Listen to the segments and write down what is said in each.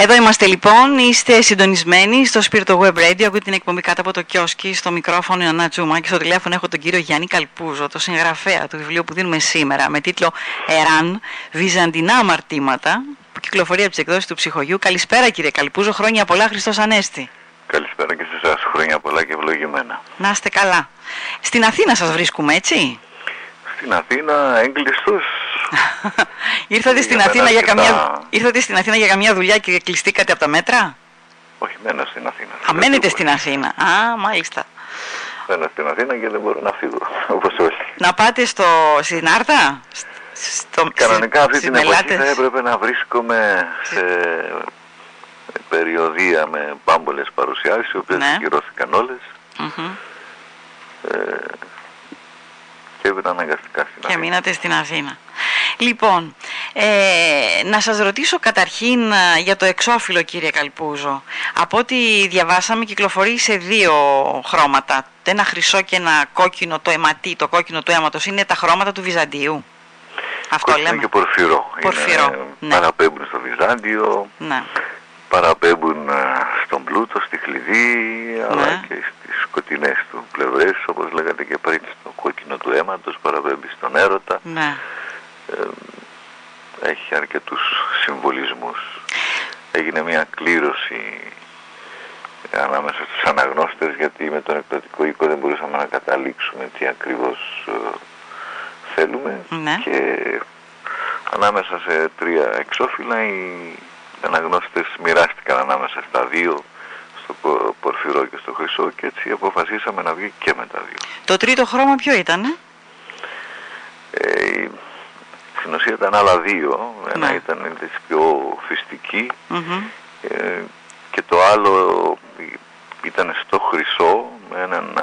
Εδώ είμαστε λοιπόν, είστε συντονισμένοι στο Spirit Web Radio, ακούτε την εκπομπή κάτω από το κιόσκι, στο μικρόφωνο Ιωαννά Τζούμα και στο τηλέφωνο έχω τον κύριο Γιάννη Καλπούζο, το συγγραφέα του βιβλίου που δίνουμε σήμερα με τίτλο «Εράν, Βυζαντινά αμαρτήματα» που κυκλοφορεί από τις εκδόσεις του ψυχογιού. Καλησπέρα κύριε Καλπούζο, χρόνια πολλά, Χριστός Ανέστη. Καλησπέρα και σε εσάς, χρόνια πολλά και ευλογημένα. Να είστε καλά. Στην Αθήνα σας βρίσκουμε, έτσι; Στην Αθήνα έγκλειστος ήρθατε, στην Αθήνα για καμιά, ήρθατε στην Αθήνα για καμιά δουλειά και κλειστήκατε από τα μέτρα; Όχι, μένω στην Αθήνα. Α, μένετε στην Αθήνα. Α, μάλιστα. Μένω στην Αθήνα και δεν μπορώ να φύγω, όπως όλοι. Να πάτε στο, στην Άρτα; Στο, Κανονικά αυτή την εποχή θα έπρεπε να βρίσκομαι σε περιοδία με πάμπολες παρουσιάσεις, οι οποίες ναι. κυρώθηκαν όλες. Mm ε, και έμεινα αναγκαστικά στην Αθήνα. Και μείνατε στην Αθήνα. Λοιπόν, ε, να σας ρωτήσω καταρχήν ε, για το εξώφυλλο κύριε Καλπούζο. Από ό,τι διαβάσαμε κυκλοφορεί σε δύο χρώματα. Ένα χρυσό και ένα κόκκινο, το αιματί, το κόκκινο του αίματος. Είναι τα χρώματα του Βυζαντίου. Αυτό Κόκκινο λέμε. και πορφυρό. πορφυρό. Είναι, ναι. Παραπέμπουν στο Βυζάντιο, ναι. παραπέμπουν ε, στον πλούτο, στη χλειδί, αλλά ναι. και στις σκοτεινές του πλευρές, όπως λέγατε και πριν, στο κόκκινο του αίματος, παραπέμπει στον έρωτα. Ναι έχει αρκετούς συμβολισμούς. Έγινε μια κλήρωση ανάμεσα στους αναγνώστες γιατί με τον εκπαιδευτικό οίκο δεν μπορούσαμε να καταλήξουμε τι ακριβώς ε, θέλουμε ναι. και ανάμεσα σε τρία εξώφυλλα οι αναγνώστες μοιράστηκαν ανάμεσα στα δύο στο πορφυρό και στο χρυσό και έτσι αποφασίσαμε να βγει και με τα δύο. Το τρίτο χρώμα ποιο ήταν; Ε, στην ουσία ήταν άλλα δύο. Ένα ναι. ήταν της πιο φυστική ε, και το άλλο ήταν στο χρυσό με έναν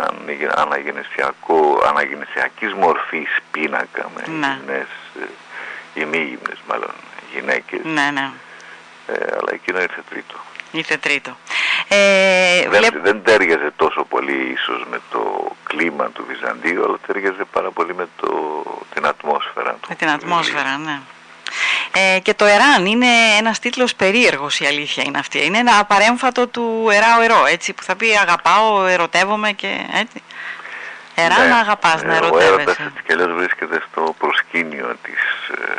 αναγεννησιακό, αναγεννησιακής μορφής πίνακα με ναι. γυμνές, ε, ημίγυμνες μάλλον γυναίκες. Ναι, ναι. Ε, αλλά εκείνο ήρθε τρίτο. Ήρθε τρίτο. Ε, δεν, δεν τέριαζε τόσο πολύ ίσως με το κλίμα του Βυζαντίου, αλλά τέριαζε πάρα πολύ με το, την ατμόσφαιρα του. Με την ατμόσφαιρα, ναι. Ε, και το Εράν είναι ένας τίτλος περίεργος η αλήθεια είναι αυτή. Είναι ένα απαρέμφατο του Εράω Ερώ, έτσι, που θα πει αγαπάω, ερωτεύομαι και έτσι. Εράν ναι, αγαπάς να ερωτεύεσαι. Ο έρωτας έτσι και βρίσκεται στο προσκήνιο της ε,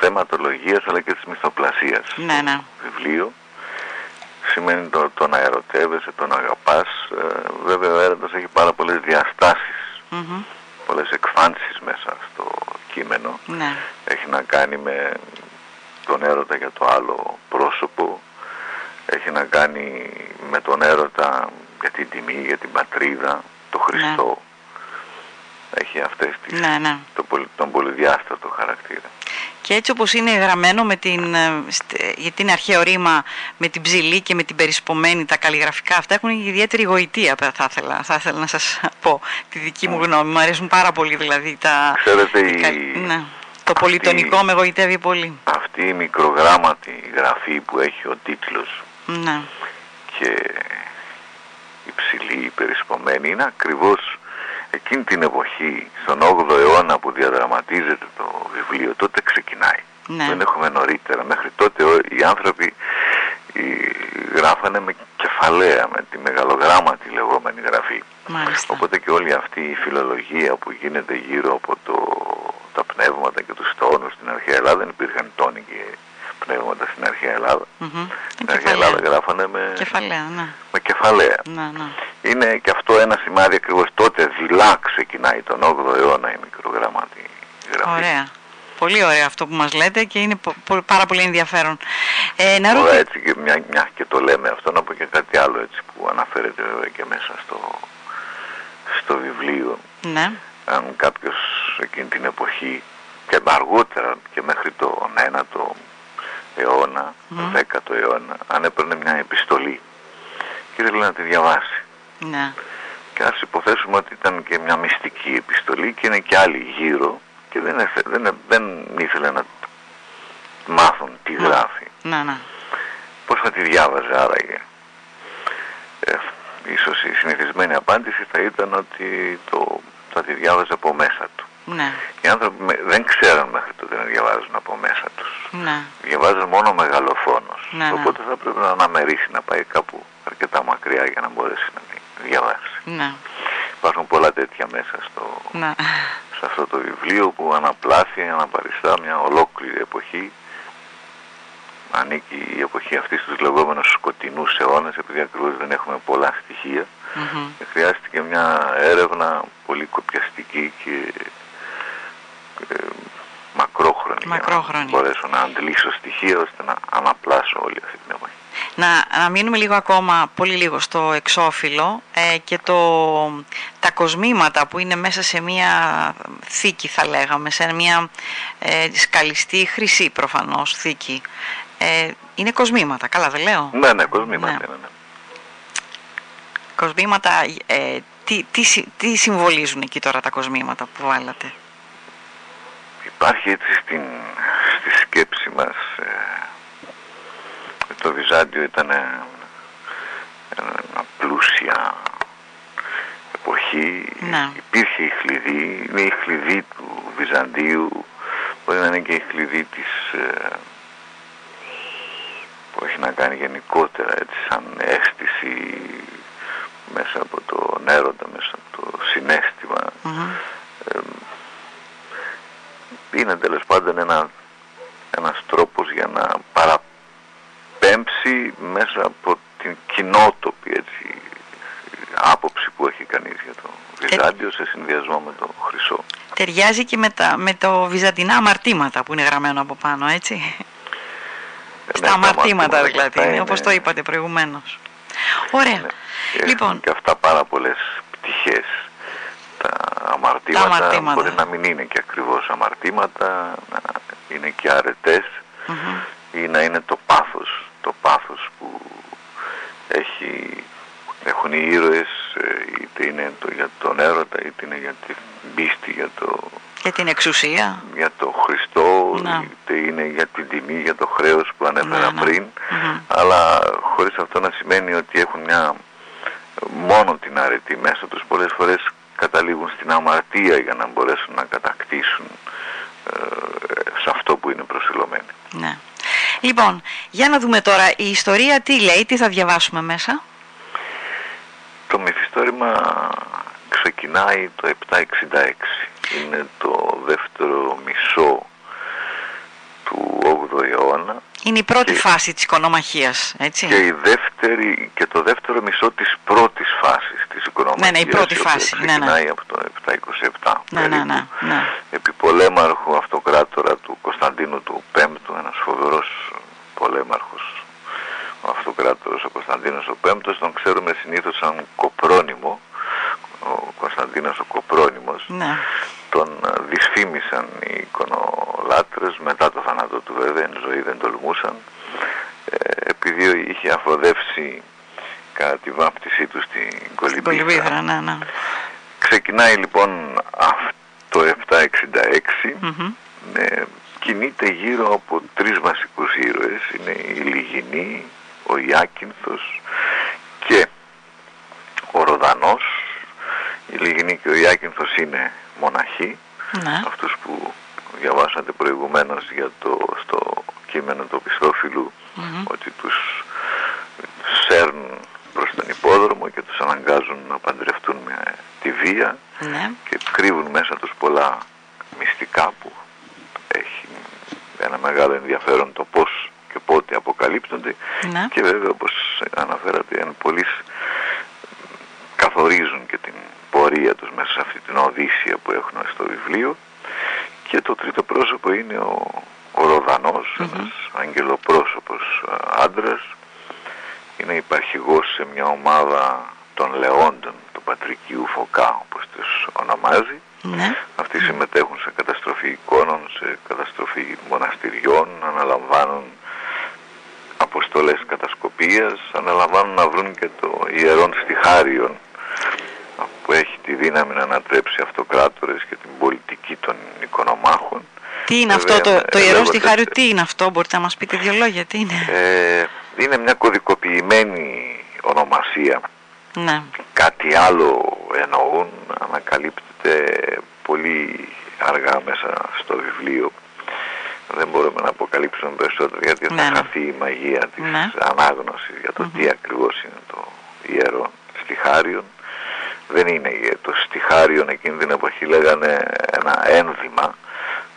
θεματολογίας αλλά και της μυθοπλασίας ναι, ναι. βιβλίο σημαίνει το, το να ερωτεύεσαι, το να αγαπάς. Ε, βέβαια ο έρωτας έχει πάρα πολλές διαστάσεις, mm-hmm. πολλές εκφάνσεις μέσα στο κείμενο. Ναι. Έχει να κάνει με τον έρωτα για το άλλο πρόσωπο, έχει να κάνει με τον έρωτα για την τιμή, για την πατρίδα, το Χριστό. Ναι. Έχει αυτές τις, ναι, ναι. Το, τον πολυδιάστατο χαρακτήρα. Και έτσι όπως είναι γραμμένο με την, ε, γιατί είναι αρχαίο ρήμα με την ψηλή και με την περισπομένη, τα καλλιγραφικά αυτά έχουν ιδιαίτερη γοητεία θα ήθελα, θα ήθελα να σας πω τη δική μου γνώμη. Μου αρέσουν πάρα πολύ δηλαδή τα... Ξέρετε, η... ναι, το πολιτονικό με γοητεύει πολύ. Αυτή η μικρογράμματη γραφή που έχει ο τίτλος ναι. και η ψηλή, η περισπομένη είναι ακριβώς εκείνη την εποχή, στον 8ο αιώνα που διαδραματίζεται το βιβλίο, τότε ξεκινάει. Ναι. Δεν έχουμε νωρίτερα. Μέχρι τότε οι άνθρωποι γράφανε με κεφαλαία, με τη μεγαλογράμματη λεγόμενη γραφή. Μάλιστα. Οπότε και όλη αυτή η φιλολογία που γίνεται γύρω από το, τα πνεύματα και τους τόνους στην αρχαία Ελλάδα δεν υπήρχαν τόνοι και πνεύματα στην αρχαία Ελλάδα. Mm-hmm. Στην αρχαία Ελλάδα γράφανε με κεφαλαία. Ναι. Με κεφαλαία. Ναι, ναι. Είναι και αυτό ένα σημάδι ακριβώς τότε δειλά ξεκινάει τον 8ο αιώνα η μικρογραμματή γραφή. Ωραία. Πολύ ωραίο αυτό που μας λέτε και είναι πάρα πολύ ενδιαφέρον. Ε, να ρωτήσω... έτσι και μια, μια και το λέμε αυτό να πω και κάτι άλλο έτσι που αναφέρεται βέβαια και μέσα στο, στο βιβλίο. Ναι. Αν κάποιος εκείνη την εποχή και αργότερα και μέχρι το 9ο αιώνα, mm. 10ο αιώνα, αν έπαιρνε μια επιστολή και ήθελε να τη διαβάσει. Ναι. Και ας υποθέσουμε ότι ήταν και μια μυστική επιστολή και είναι και άλλοι γύρω και δεν, έθε, δεν, δεν ήθελε να μάθουν τι ναι. γράφει. Ναι, ναι. Πώς θα τη διάβαζε άραγε; Ε, ίσως η συνηθισμένη απάντηση θα ήταν ότι το, θα τη διάβαζε από μέσα του. Ναι. Οι άνθρωποι δεν ξέραν μέχρι τότε να διαβάζουν από μέσα τους. Ναι. Διαβάζουν μόνο μεγαλοφόνος. Ναι, ναι. Οπότε θα πρέπει να αναμερίσει, να πάει κάπου αρκετά μακριά για να μπορέσει να διαβάσει. Ναι. Υπάρχουν πολλά τέτοια μέσα στο, ναι. σε αυτό το βιβλίο που αναπλάθει, αναπαριστά μια ολόκληρη εποχή. Ανήκει η εποχή αυτή στους λεγόμενους σκοτεινούς αιώνες επειδή ακριβώς δεν έχουμε πολλά στοιχεία mm-hmm. και χρειάστηκε μια έρευνα πολύ κοπιαστική και ε, μακρόχρονη, μακρόχρονη για να μπορέσω να αντλήσω στοιχεία ώστε να αναπλάσω όλη αυτή την εποχή. Να, να μείνουμε λίγο ακόμα, πολύ λίγο στο εξώφυλλο ε, και το, τα κοσμήματα που είναι μέσα σε μια θήκη θα λέγαμε, σε μια ε, σκαλιστή χρυσή προφανώς θήκη. Ε, είναι κοσμήματα, καλά δεν λέω; Ναι, ναι, κοσμήματα ναι. είναι, ναι. Κοσμήματα, ε, τι, τι, τι συμβολίζουν εκεί τώρα τα κοσμήματα που βάλατε; Υπάρχει έτσι στην, στη σκέψη μας ε, το Βυζάντιο ήταν μια πλούσια εποχή. Να. Υπήρχε η χλειδί, είναι η χλειδί του Βυζαντίου, μπορεί να είναι και η χλειδί της ε, που έχει να κάνει γενικότερα έτσι σαν αίσθηση μέσα από το έρωτα, μέσα από το συνέστημα. Ε, είναι τέλος πάντων ένα, ένας τρόπος για να παραπάνω πέμψει μέσα από την κοινότοπη έτσι, άποψη που έχει κανείς για το Βυζάντιο σε συνδυασμό με το Χρυσό. Ταιριάζει και με, τα, με το βυζαντινά αμαρτήματα που είναι γραμμένο από πάνω, έτσι. Ε, Στα ναι, αμαρτήματα δηλαδή, είναι, όπως το είπατε προηγουμένως. Ωραία. Ναι. Λοιπόν. Και αυτά πάρα πολλές πτυχές. Τα αμαρτήματα, τα αμαρτήματα μπορεί να μην είναι και ακριβώς αμαρτήματα, να είναι και αρετές ή να είναι το πάθος το πάθος που έχει, έχουν οι ήρωες ε, είτε είναι το, για τον έρωτα είτε είναι για την πίστη για το για την εξουσία για το Χριστό είτε είναι για την τιμή για το χρέος που ανέφερα πριν αλλά χωρίς αυτό να σημαίνει ότι έχουν μια μόνο την αρετή μέσα τους πολλές φορές καταλήγουν στην αμαρτία για να μπορέσουν να κατακτήσουν ε, σε αυτό που είναι προσιλωμένοι. Ναι. Λοιπόν, για να δούμε τώρα η ιστορία τι λέει, τι θα διαβάσουμε μέσα. Το μυθιστόρημα ξεκινάει το 766. Είναι το δεύτερο μισό του 8ου αιώνα. Είναι η πρώτη φάση της οικονομαχίας, έτσι. Και, η δεύτερη, και το δεύτερο μισό της πρώτης φάσης της οικονομαχίας. Ναι, ναι, η πρώτη φάση. Ναι, ναι. από το 727. Ναι, ναι, ναι, ναι. Επί πολέμαρχου αυτοκράτορα του Κωνσταντίνου του Πέμπτου, ένας φοβερός πολέμαρχος ο αυτοκράτορος ο Κωνσταντίνος ο Πέμπτος τον ξέρουμε συνήθως σαν κοπρόνιμο ο Κωνσταντίνος ο Κοπρόνιμος ναι. τον ε, δυσφήμισαν οι εικονολάτρες μετά το θάνατο του βέβαια εν ζωή δεν τολμούσαν ε, επειδή είχε αφοδεύσει κατά τη βάπτισή του στην Κολυμπήθρα. Ναι, ναι. Ξεκινάει λοιπόν το 766 κινείται γύρω από τρεις βασικούς ήρωες. Είναι η Λιγινή, ο Ιάκυνθος και ο Ροδανός. Η Λιγινή και ο Ιάκυνθος είναι μοναχοί. Ναι. Αυτούς που διαβάσατε προηγουμένως για το, στο κείμενο του πιστοφυλου ότι τους σέρνουν προς τον υπόδρομο και τους αναγκάζουν να παντρευτούν με τη βία ναι. και κρύβουν μέσα τους πολλά μυστικά που έχει ένα μεγάλο ενδιαφέρον το πώς και πότε αποκαλύπτονται ναι. και βέβαια όπως αναφέρατε εν πολλοί καθορίζουν και την πορεία τους μέσα σε αυτή την οδύσσια που έχουν στο βιβλίο και το τρίτο πρόσωπο είναι ο, ο Ροδανός, mm-hmm. ένας αγγελοπρόσωπος άντρας είναι υπαρχηγός σε μια ομάδα των Λεόντων του Πατρικίου Φωκά όπως τους ονομάζει ναι. Αυτοί συμμετέχουν σε καταστροφή εικόνων, σε καταστροφή μοναστηριών, αναλαμβάνουν αποστολές κατασκοπίας, αναλαμβάνουν να βρουν και το ιερόν στιχάριον που έχει τη δύναμη να ανατρέψει αυτοκράτορες και την πολιτική των οικονομάχων. Τι είναι αυτό το, το ιερός στιχάριο, τι είναι αυτό, μπορείτε να μας πείτε δύο λόγια, τι είναι; Ε, είναι μια κωδικοποιημένη ονομασία. Ναι. Κάτι άλλο εννοούν, ανακαλύπτει πολύ αργά μέσα στο βιβλίο. Δεν μπορούμε να αποκαλύψουμε περισσότερο γιατί θα ναι. χαθεί η μαγεία της ναι. ανάγνωσης για το τι ακριβώς είναι το ιερό στιχάριον. Δεν είναι το στιχάριον εκείνη την εποχή λέγανε ένα ένδυμα.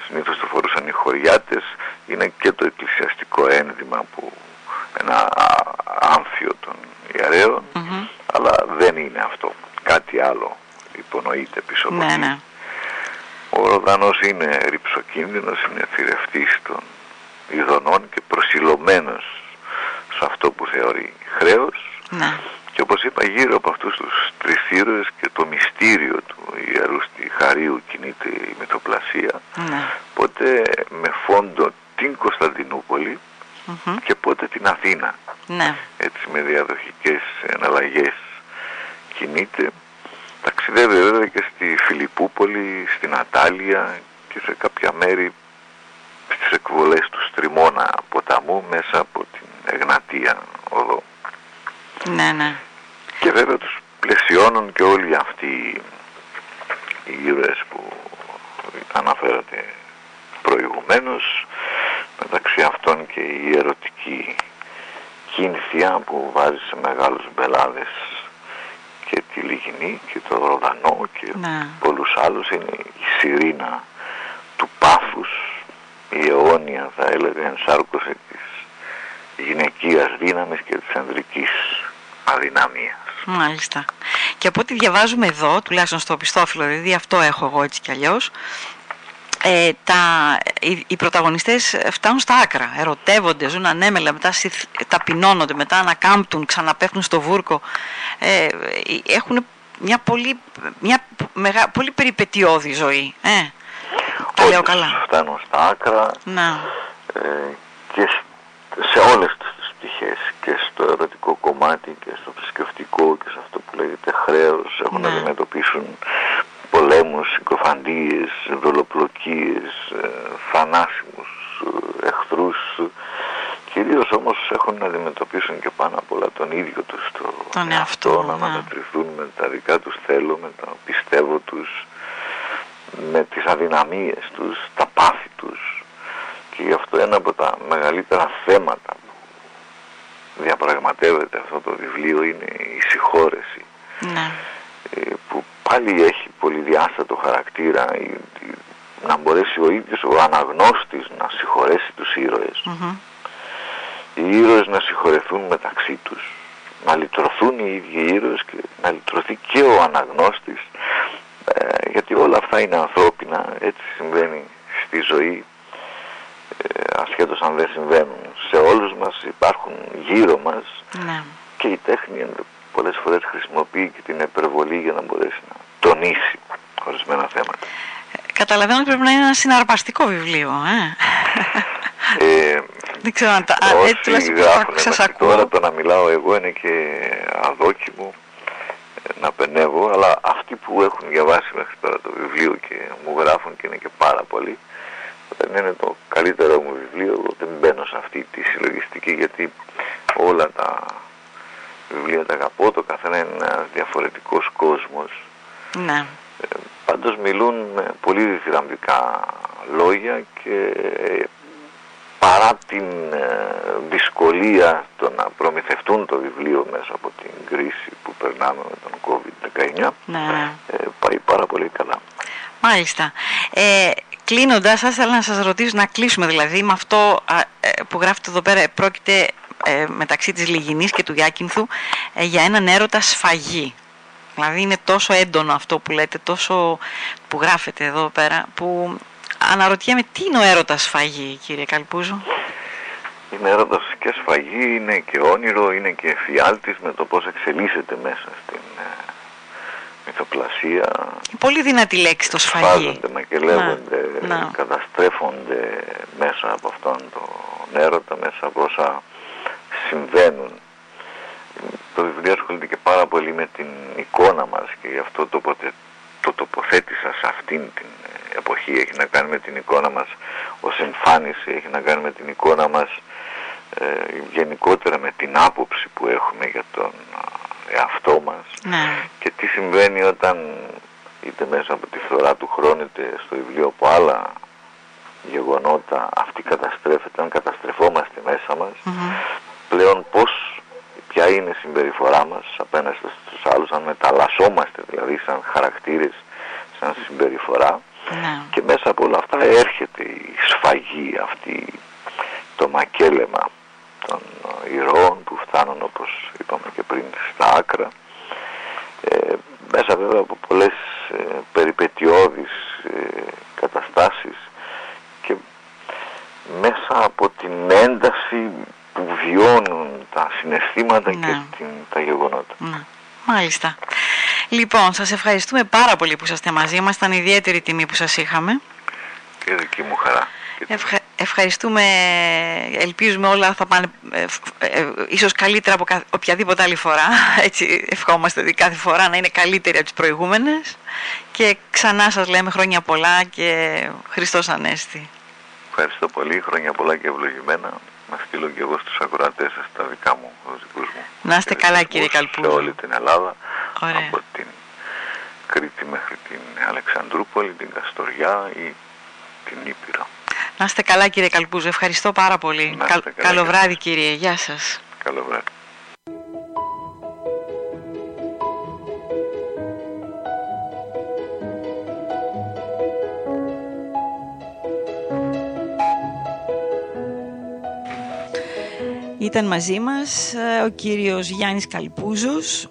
Συνήθως το φορούσαν οι χωριάτες. Είναι και το εκκλησιαστικό ένδυμα που ένα άμφιο των ιερέων αλλά δεν είναι αυτό. Κάτι άλλο υπονοείται πίσω από ναι, ναι. ο Ροδανός είναι ρηψοκίνδυνος είναι θηρευτής των ειδονών και προσιλωμένος σε αυτό που θεωρεί χρέος. Ναι. Και όπως είπα γύρω από αυτούς τους τρεις ήρωες και το μυστήριο του ιερούς στη Χαρίου κινείται η μυθοπλασία ναι. πότε με φόντο την Κωνσταντινούπολη και πότε την Αθήνα ναι. έτσι με διαδοχικές εναλλαγές κινείται ταξιδεύει βέβαια και στη Φιλιππούπολη, στην Ατάλια και σε κάποια μέρη στις εκβολές του Στριμώνα ποταμού μέσα από την Εγνατία οδό. Ναι, ναι. Και βέβαια τους πλαισιώνουν και όλοι αυτοί οι ήρωες που αναφέρατε προηγουμένως μεταξύ αυτών και η ερωτική κίνθια που βάζει σε μεγάλους μπελάδες και τη Λιγινή και το Ροδανό και ναι. πολλούς άλλους είναι η Σιρήνα του Πάφους η αιώνια θα έλεγα ενσάρκωση της γυναικείας δύναμης και της ανδρικής αδυναμίας. Μάλιστα. Και από ό,τι διαβάζουμε εδώ, τουλάχιστον στο πιστόφυλλο, δηλαδή αυτό έχω εγώ έτσι κι αλλιώς, ε, τα, οι, οι πρωταγωνιστές φτάνουν στα άκρα, ερωτεύονται, ζουν ανέμελα, μετά ταπεινώνονται, μετά ανακάμπτουν, ξαναπέφτουν στο βούρκο. Ε, έχουν μια πολύ, μια μεγα, πολύ περιπετειώδη ζωή. Ε, τα λέω καλά. Φτάνουν στα άκρα Να. Ε, και σε όλες τις πτυχές και στο ερωτικό κομμάτι και στο θρησκευτικό και σε αυτό που λέγεται χρέος έχουν να ναι. αντιμετωπίσουν πολέμους, συκοφαντίες, δολοπλοκίες, ε, θανάσιμους ε, εχθρούς κυρίως όμως έχουν να αντιμετωπίσουν και πάνω απ' όλα τον ίδιο τους το τον εαυτό, να ναι. ανατριθούν με τα δικά τους θέλω, με τα πιστεύω τους με τις αδυναμίες τους, τα πάθη τους και γι' αυτό ένα από τα μεγαλύτερα θέματα που διαπραγματεύεται αυτό το βιβλίο είναι η συγχώρεση. Ναι. Ε, που πάλι έχει πολυδιάστατο χαρακτήρα να μπορέσει ο ίδιος ο αναγνώστης να συγχωρέσει τους ήρωες. Οι ήρωες να συγχωρεθούν μεταξύ τους να λυτρωθούν οι ίδιοι ήρωες και να λυτρωθεί και ο αναγνώστης. Ε, γιατί όλα αυτά είναι ανθρώπινα έτσι συμβαίνει στη ζωή. ε, ασχέτως αν δεν συμβαίνουν σε όλους μας υπάρχουν γύρω μας ναι. και η τέχνη πολλές φορές χρησιμοποιεί και την υπερβολή για να μπορέσει να τονίσει ορισμένα θέματα. Καταλαβαίνω ότι πρέπει να είναι ένα συναρπαστικό βιβλίο, ε. ε Δεν ξέρω αν τα... Έτσι σας ακούω. Τώρα το να μιλάω εγώ είναι και αδόκιμο ε, να πενεύω, αλλά αυτοί που έχουν διαβάσει μέχρι τώρα το βιβλίο και μου γράφουν και είναι και πάρα πολλοί, δεν είναι το καλύτερο μου βιβλίο, εγώ δεν μπαίνω σε αυτή τη συλλογιστική γιατί όλα τα βιβλία τα αγαπώ, το καθένα είναι ένας διαφορετικός κόσμος. Ναι. Ε, πάντως μιλούν με πολύ διδαμβικά λόγια και παρά την ε, δυσκολία το να προμηθευτούν το βιβλίο μέσα από την κρίση που περνάμε με τον COVID-19 ναι, ναι. Ε, πάει πάρα πολύ καλά. Μάλιστα. Ε, κλείνοντας, θα ήθελα να σας ρωτήσω, να κλείσουμε δηλαδή με αυτό που γράφετε εδώ πέρα, πρόκειται ε, μεταξύ της Λιγινής και του Γιάκυνθου ε, για έναν έρωτα σφαγή. Δηλαδή είναι τόσο έντονο αυτό που λέτε, τόσο που γράφετε εδώ πέρα, που αναρωτιέμαι τι είναι ο έρωτας σφαγή κύριε Καλπούζο; Είναι έρωτας και σφαγή, είναι και όνειρο, είναι και φιάλτης με το πώς εξελίσσεται μέσα στην ε, μυθοπλασία. Πολύ δυνατή λέξη το σφαγή. Σφάζονται, μακελεύονται, καταστρέφονται μέσα από αυτόν τον έρωτα, μέσα από όσα συμβαίνουν. Το βιβλίο ασχολείται και πάρα πολύ με την εικόνα μας και γι' αυτό το, το τοποθέτησα σε αυτήν την εποχή. Έχει να κάνει με την εικόνα μας ως εμφάνιση, έχει να κάνει με την εικόνα μας ε, γενικότερα με την άποψη που έχουμε για τον εαυτό μας ναι. και τι συμβαίνει όταν είτε μέσα από τη φθορά του χρόνου είτε στο βιβλίο από άλλα γεγονότα αυτή καταστρέφεται, αν καταστρεφόμαστε μέσα μας πλέον πώς, ποια είναι η συμπεριφορά μας απέναντι στους άλλους αν μεταλλασσόμαστε δηλαδή σαν χαρακτήρες, σαν συμπεριφορά ναι. και μέσα από όλα αυτά έρχεται η σφαγή αυτή το μακέλεμα των ηρώων που φτάνουν όπως είπαμε και πριν στα άκρα ε, μέσα βέβαια από πολλές ε, περιπετειώδεις ε, καταστάσεις και μέσα από την ένταση που βιώνουν τα συναισθήματα και ναι. την, τα γεγονότα. Ναι. Μάλιστα. Λοιπόν, σας ευχαριστούμε πάρα πολύ που είσαστε μαζί μας. Ήταν ιδιαίτερη τιμή που σας είχαμε. Και δική μου χαρά. Ευχαριστούμε, ελπίζουμε όλα θα πάνε ε, ε, ίσως καλύτερα από οποιαδήποτε άλλη φορά. Έτσι ευχόμαστε ότι κάθε φορά να είναι καλύτερη από τις προηγούμενες. Και ξανά σας λέμε χρόνια πολλά και Χριστός Ανέστη. Ευχαριστώ πολύ, χρόνια πολλά και ευλογημένα. Να στείλω και εγώ στους ακροατές σας τα δικά μου, τους δικούς μου. Να είστε καλά κύριε Καλπού. Σε όλη την Ελλάδα, από την Κρήτη μέχρι την Αλεξανδρούπολη, την Καστοριά ή την Ήπειρο. Να είστε καλά κύριε Καλπούζο, ευχαριστώ πάρα πολύ. καλό βράδυ κύριε, γεια σας. Καλό βράδυ. Ήταν μαζί μας ε, ο κύριος Γιάννης Καλπούζος,